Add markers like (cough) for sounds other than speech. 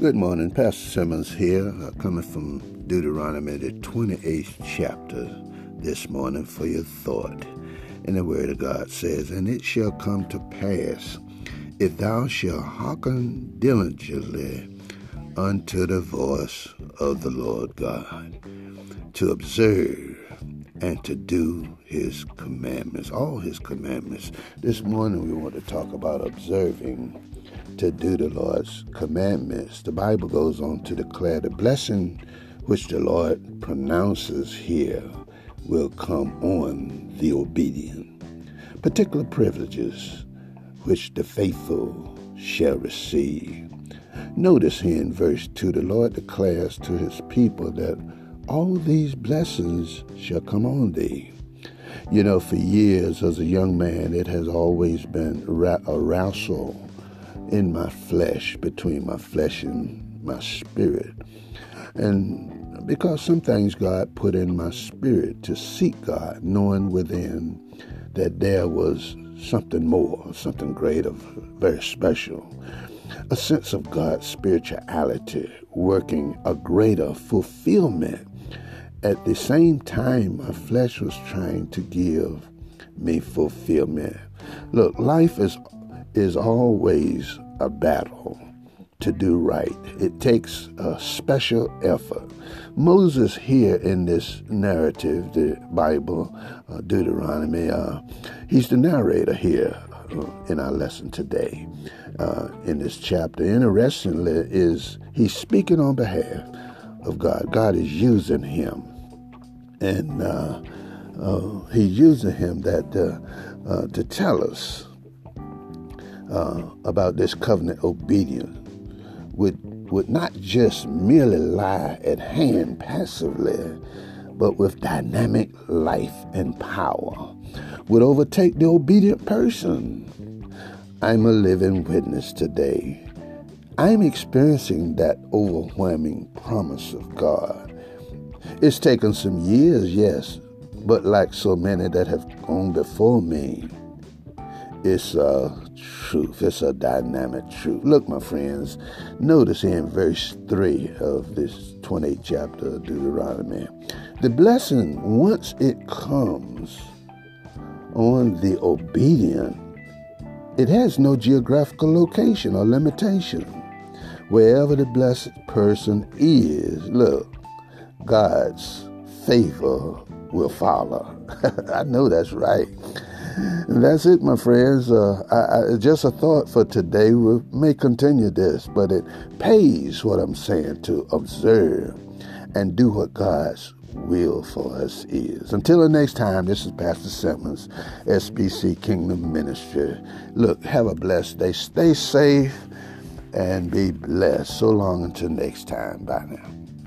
Good morning, Pastor Simmons here, uh, coming from Deuteronomy, the 28th chapter this morning for your thought. And the Word of God says, And it shall come to pass, if thou shalt hearken diligently unto the voice of the Lord God, to observe and to do his commandments, all his commandments. This morning we want to talk about observing to do the Lord's commandments. The Bible goes on to declare the blessing which the Lord pronounces here will come on the obedient. Particular privileges which the faithful shall receive. Notice here in verse 2 the Lord declares to his people that all these blessings shall come on thee. You know, for years as a young man, it has always been a wrestle in my flesh, between my flesh and my spirit. And because some things God put in my spirit to seek God, knowing within that there was something more, something greater, very special. A sense of God's spirituality working a greater fulfillment. At the same time, my flesh was trying to give me fulfillment. Look, life is is always a battle to do right. It takes a special effort. Moses, here in this narrative, the Bible, uh, Deuteronomy, uh, he's the narrator here uh, in our lesson today. Uh, in this chapter, interestingly, is he's speaking on behalf of God. God is using him, and uh, he's using him that to tell us uh, about this covenant obedience would would not just merely lie at hand passively, but with dynamic life and power, would overtake the obedient person. I'm a living witness today. I'm experiencing that overwhelming promise of God. It's taken some years, yes, but like so many that have gone before me, it's a truth. It's a dynamic truth. Look, my friends, notice in verse 3 of this 28th chapter of Deuteronomy the blessing, once it comes on the obedient, it has no geographical location or limitation. Wherever the blessed person is, look, God's favor will follow. (laughs) I know that's right. And that's it, my friends. Uh, I, I, just a thought for today. We may continue this, but it pays what I'm saying to observe and do what God's will for us is. Until the next time, this is Pastor Simmons, SBC Kingdom Ministry. Look, have a blessed day. Stay safe and be blessed. So long until next time. Bye now.